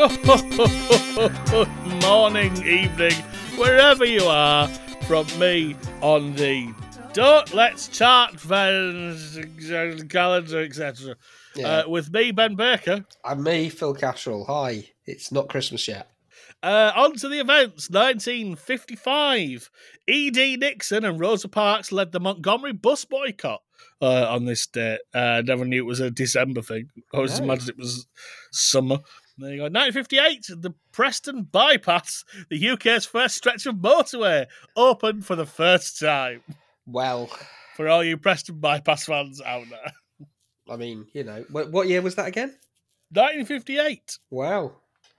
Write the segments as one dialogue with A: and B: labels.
A: Morning, evening, wherever you are, from me on the Don't Let's Chat calendar, etc.
B: Yeah.
A: Uh, with me, Ben Baker.
B: and me, Phil Cattrall. Hi. It's not Christmas yet.
A: Uh, on to the events. 1955. E.D. Nixon and Rosa Parks led the Montgomery bus boycott uh, on this day. Uh, never knew it was a December thing. I always
B: No.
A: imagined it was summer. There you go. 1958. The Preston Bypass, the UK's first stretch of motorway, opened for the first time.
B: Well,
A: For all you Preston Bypass fans out there.
B: I mean, you know, what, what year was that again?
A: 1958.
B: Wow.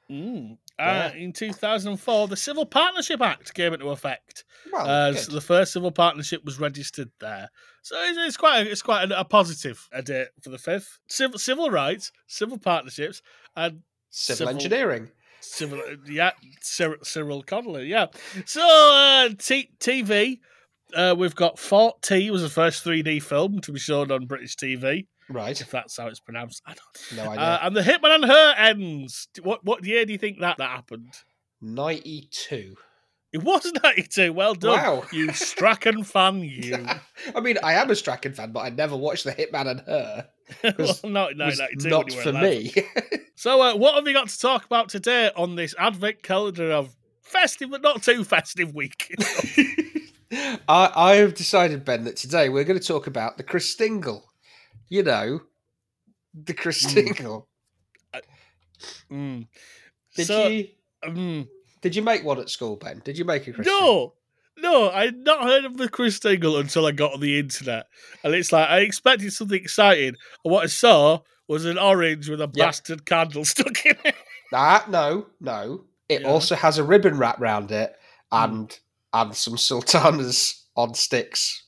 A: Mm.
B: Yeah.
A: Uh, in 2004, the Civil Partnership Act came into effect.
B: Well,
A: as
B: good.
A: the first civil partnership was registered there. So it's, it's quite a, it's quite a, a positive a day for the fifth. Civil civil rights, civil partnerships, and
B: civil,
A: civil-
B: engineering.
A: civil yeah Cyril, Cyril Connolly yeah. So uh, t- TV. Uh, we've got Fort Ti was the first 3D film to be shown on British TV,
B: Right.
A: if that's how it's pronounced. I don't.
B: No idea.
A: Uh, and the Hitman and Her ends. What what year do you think that that happened?
B: 92.
A: It was 92. Well done,
B: Wow.
A: you Strachan fan, you.
B: I mean, I am a Strachan fan, but I never watched The Hitman and Her.
A: well, no, 92
B: not for
A: 11.
B: me.
A: So, uh, what have we got to talk about today on this advent calendar of festive but not too festive week?
B: I, I have decided, Ben, that today we're going to talk about the Christingle. You know, the Christingle.
A: Mm.
B: Did
A: So,
B: you
A: um,
B: did you make one at school, Ben? Did you make a Christingle?
A: no, no, I'd not heard of the Christingle until I got on the internet, and it's like I expected something exciting, and what I saw was an orange with a
B: Yeah.
A: bastard candle stuck in it.
B: Ah, no, no. It
A: Yeah. Hmm.
B: also has a ribbon wrap round it and and some sultanas on sticks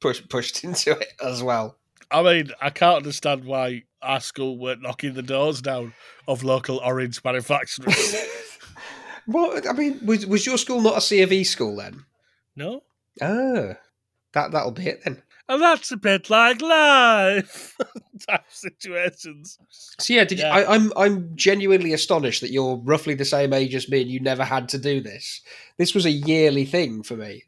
B: push, pushed into it as well.
A: I mean, I can't understand why our school weren't knocking the doors down of local orange manufacturers.
B: What I mean, was was your school not a C of E school then?
A: no.
B: Oh, that that'll be it then.
A: And that's a bit like life type situations.
B: So yeah, did
A: Yeah.
B: You, I, I'm I'm genuinely astonished that you're roughly the same age as me and you never had to do this. This was a yearly thing for me.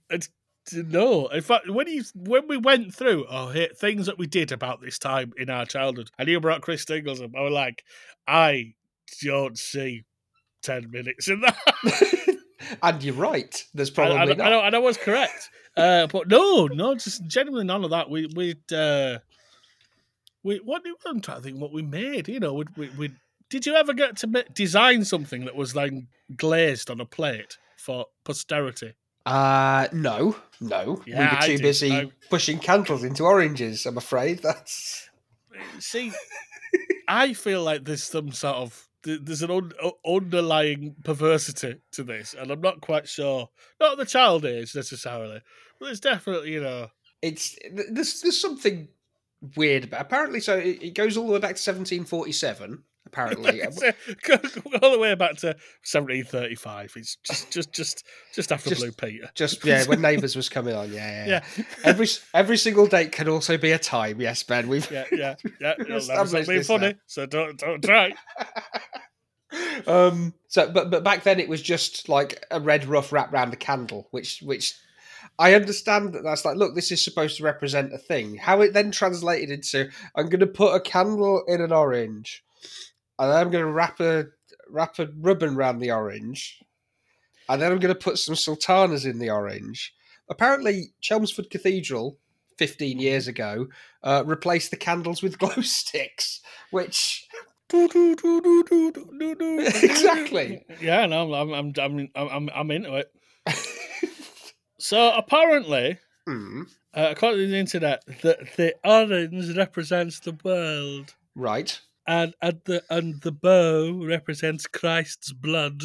A: No, in fact, when you when we went through, oh, here, things that we did about this time in our childhood, and you brought Christingles up, I was like, I don't see ten minutes in that.
B: and you're right. There's probably
A: I,
B: not.
A: I, know, I know I was correct, uh, but no, no, just genuinely none of that. We we'd uh, we what I'm trying to think what we made. You know, we we we did you ever get to design something that was like glazed on a plate for posterity?
B: Uh no, no.
A: Yeah,
B: we were too
A: did.
B: busy
A: I-
B: pushing candles into oranges. I'm afraid that's.
A: See, I feel like there's some sort of there's an un- underlying perversity to this, and I'm not quite sure. Not the child age necessarily, but it's definitely you know.
B: It's there's there's something weird about. Apparently, so it, it goes all the way back to 1747. Apparently,
A: uh, all the way back to 1735. It's just just just just after
B: Just-
A: Blue Peter.
B: just yeah, when Neighbours was coming on. Yeah, yeah. yeah. Every every single date can also be a time. Yes, Ben. We've
A: yeah, yeah, yeah. It'll never stop being funny,
B: now.
A: so don't don't try.
B: Um so but but back then it was just like a red rough wrap around a candle which which i understand that that's like look this is supposed to represent a thing. How it then translated into i'm going to put a candle in an orange and then i'm going to wrap a wrap a ribbon around the orange and then i'm going to put some sultanas in the orange. Apparently chelmsford cathedral 15 years ago uh, replaced the candles with glow sticks which Exactly.
A: Yeah, no, I'm I'm I'm I'm I'm into it. So apparently,
B: Hmm,
A: uh, according to the internet, the the orange represents the world,
B: right
A: and and the and the bow represents Christ's blood.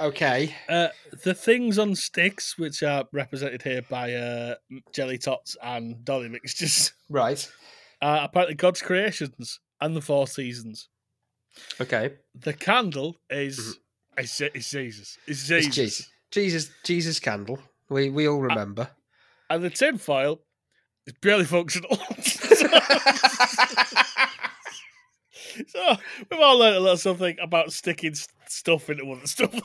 B: okay
A: Uh, the things on sticks, which are represented here by uh, jelly tots and dolly mixtures,
B: Right.
A: are apparently God's creations and the four seasons.
B: Okay.
A: The candle is is, is Jesus.
B: It's
A: Jesus.
B: Jesus. Jesus. Jesus candle. We we all remember.
A: And the tin foil is barely functional. so we've all learned a little something about sticking stuff into other stuff.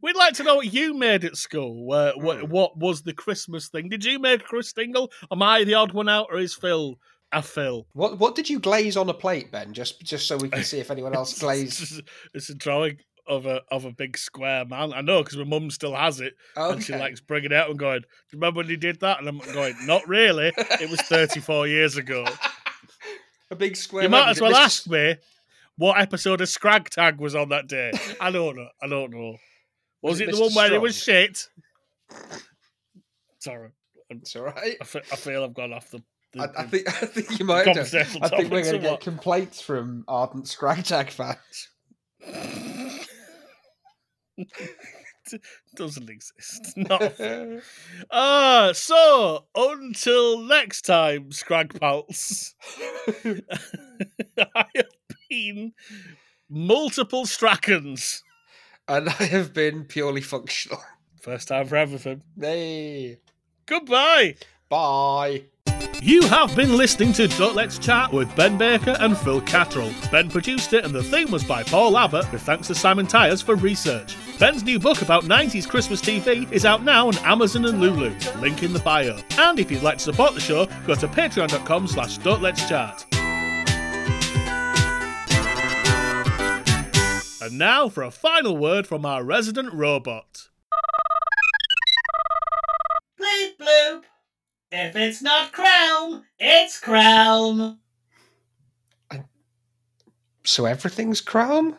A: We'd like to know what you made at school. Uh, what,
B: Hmm.
A: what was the Christmas thing? Did you make a Christingle? Am I the odd one out, or is Phil a Phil?
B: What what did you glaze on a plate, Ben? Just just so we can see if anyone else glazed.
A: it's a drawing of a of a big square man. I know because my mum still has it, and she likes bringing it out and going, "Do you remember when he did that?" And I'm going, "Not really. It was 34 years ago."
B: a big square.
A: You might as well
B: Mr.
A: ask me what episode of Scrag Tag was on that day. I don't know. I don't know. Was,
B: Was
A: it
B: it
A: the one where it was shit? Sorry,
B: It's all right.
A: I fe- I feel I've gone off the. The,
B: I, I think I think you might. I think we're going to get complaints from ardent Scragtag fans.
A: doesn't exist. Not. Ah, so until next time, Scragpals. I have been multiple Strachans.
B: and I have been purely functional.
A: First time for everything.
B: Hey,
A: Goodbye.
B: bye.
A: You have been listening to Don't Let's Chat with Ben Baker and Phil Cattrall. Ben produced it and the theme was by Paul Abbott with thanks to Simon Tyers for research. Ben's new book about 90s Christmas TV is out now on Amazon and Lulu. Link in the bio. And if you'd like to support the show, go to patreon.com slash don't let's chat. And now for a final word from our resident robot.
C: If it's not crown, it's crown.
B: So everything's Chrome.